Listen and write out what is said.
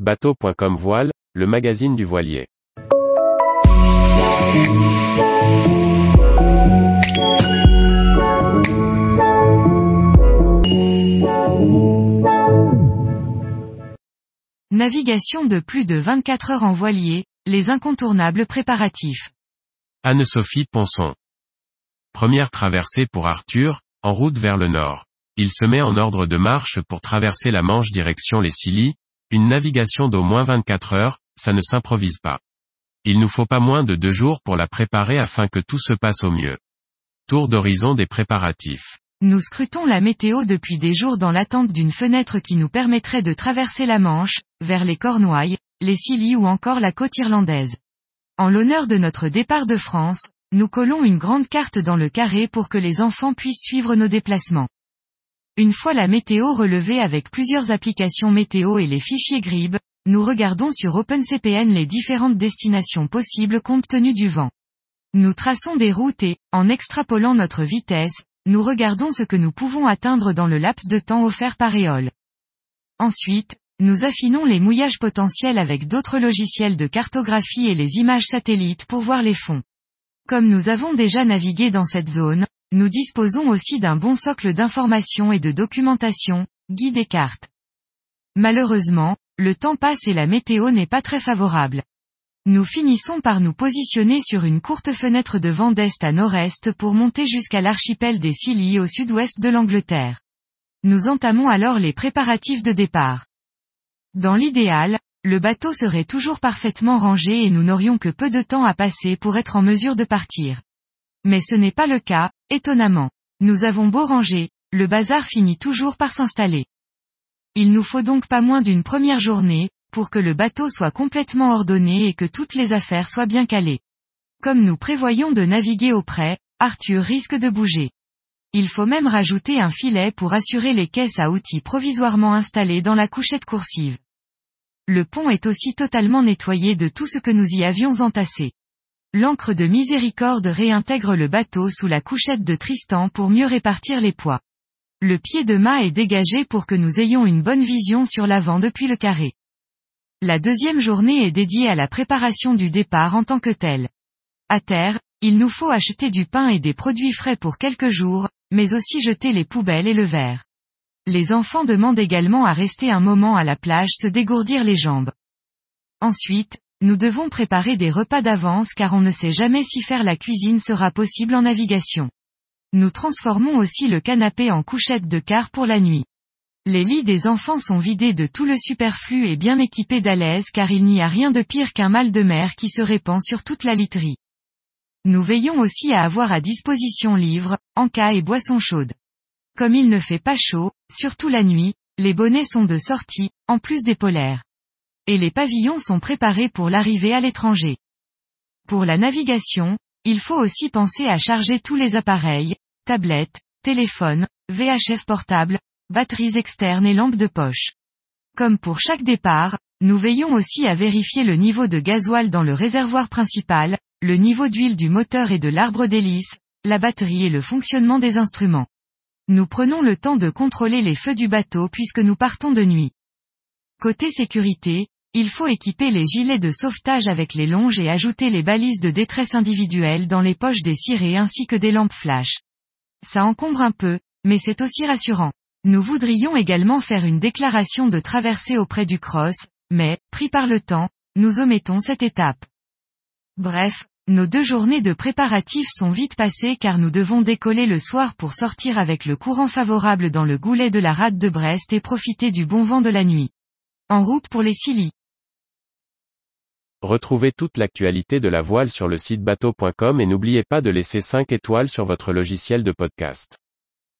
Bateau.com Voile, le magazine du voilier. Navigation de plus de 24 heures en voilier, les incontournables préparatifs. Anne-Sophie Ponson. Première traversée pour Arthur, en route vers le nord. Il se met en ordre de marche pour traverser la Manche direction les Scilly, une navigation d'au moins 24 heures, ça ne s'improvise pas. Il nous faut pas moins de deux jours pour la préparer afin que tout se passe au mieux. Tour d'horizon des préparatifs. Nous scrutons la météo depuis des jours dans l'attente d'une fenêtre qui nous permettrait de traverser la Manche, vers les Cornouailles, les Scilly ou encore la côte irlandaise. En l'honneur de notre départ de France, nous collons une grande carte dans le carré pour que les enfants puissent suivre nos déplacements. Une fois la météo relevée avec plusieurs applications météo et les fichiers GRIB, nous regardons sur OpenCPN les différentes destinations possibles compte tenu du vent. Nous traçons des routes et, en extrapolant notre vitesse, nous regardons ce que nous pouvons atteindre dans le laps de temps offert par éole. Ensuite, nous affinons les mouillages potentiels avec d'autres logiciels de cartographie et les images satellites pour voir les fonds. Comme nous avons déjà navigué dans cette zone, nous disposons aussi d'un bon socle d'informations et de documentation, guide et cartes. Malheureusement, le temps passe et la météo n'est pas très favorable. Nous finissons par nous positionner sur une courte fenêtre de vent d'est à nord-est pour monter jusqu'à l'archipel des Scilly au sud-ouest de l'Angleterre. Nous entamons alors les préparatifs de départ. Dans l'idéal, le bateau serait toujours parfaitement rangé et nous n'aurions que peu de temps à passer pour être en mesure de partir. Mais ce n'est pas le cas, étonnamment. Nous avons beau ranger, le bazar finit toujours par s'installer. Il nous faut donc pas moins d'une première journée, pour que le bateau soit complètement ordonné et que toutes les affaires soient bien calées. Comme nous prévoyons de naviguer au près, Arthur risque de bouger. Il faut même rajouter un filet pour assurer les caisses à outils provisoirement installées dans la couchette coursive. Le pont est aussi totalement nettoyé de tout ce que nous y avions entassé. L'ancre de miséricorde réintègre le bateau sous la couchette de Tristan pour mieux répartir les poids. Le pied de mât est dégagé pour que nous ayons une bonne vision sur l'avant depuis le carré. La deuxième journée est dédiée à la préparation du départ en tant que tel. À terre, il nous faut acheter du pain et des produits frais pour quelques jours, mais aussi jeter les poubelles et le verre. Les enfants demandent également à rester un moment à la plage se dégourdir les jambes. Ensuite, nous devons préparer des repas d'avance car on ne sait jamais si faire la cuisine sera possible en navigation. Nous transformons aussi le canapé en couchette de car pour la nuit. Les lits des enfants sont vidés de tout le superflu et bien équipés d'alaises car il n'y a rien de pire qu'un mal de mer qui se répand sur toute la literie. Nous veillons aussi à avoir à disposition livres, encas et boissons chaudes. Comme il ne fait pas chaud, surtout la nuit, les bonnets sont de sortie, en plus des polaires et les pavillons sont préparés pour l'arrivée à l'étranger. Pour la navigation, il faut aussi penser à charger tous les appareils, tablettes, téléphones, VHF portables, batteries externes et lampes de poche. Comme pour chaque départ, nous veillons aussi à vérifier le niveau de gasoil dans le réservoir principal, le niveau d'huile du moteur et de l'arbre d'hélice, la batterie et le fonctionnement des instruments. Nous prenons le temps de contrôler les feux du bateau puisque nous partons de nuit. Côté sécurité, il faut équiper les gilets de sauvetage avec les longes et ajouter les balises de détresse individuelles dans les poches des cirés ainsi que des lampes flash. Ça encombre un peu, mais c'est aussi rassurant. Nous voudrions également faire une déclaration de traversée auprès du cross, mais, pris par le temps, nous omettons cette étape. Bref, nos deux journées de préparatifs sont vite passées car nous devons décoller le soir pour sortir avec le courant favorable dans le goulet de la rade de Brest et profiter du bon vent de la nuit. En route pour les Scilly. Retrouvez toute l'actualité de la voile sur le site bateau.com et n'oubliez pas de laisser 5 étoiles sur votre logiciel de podcast.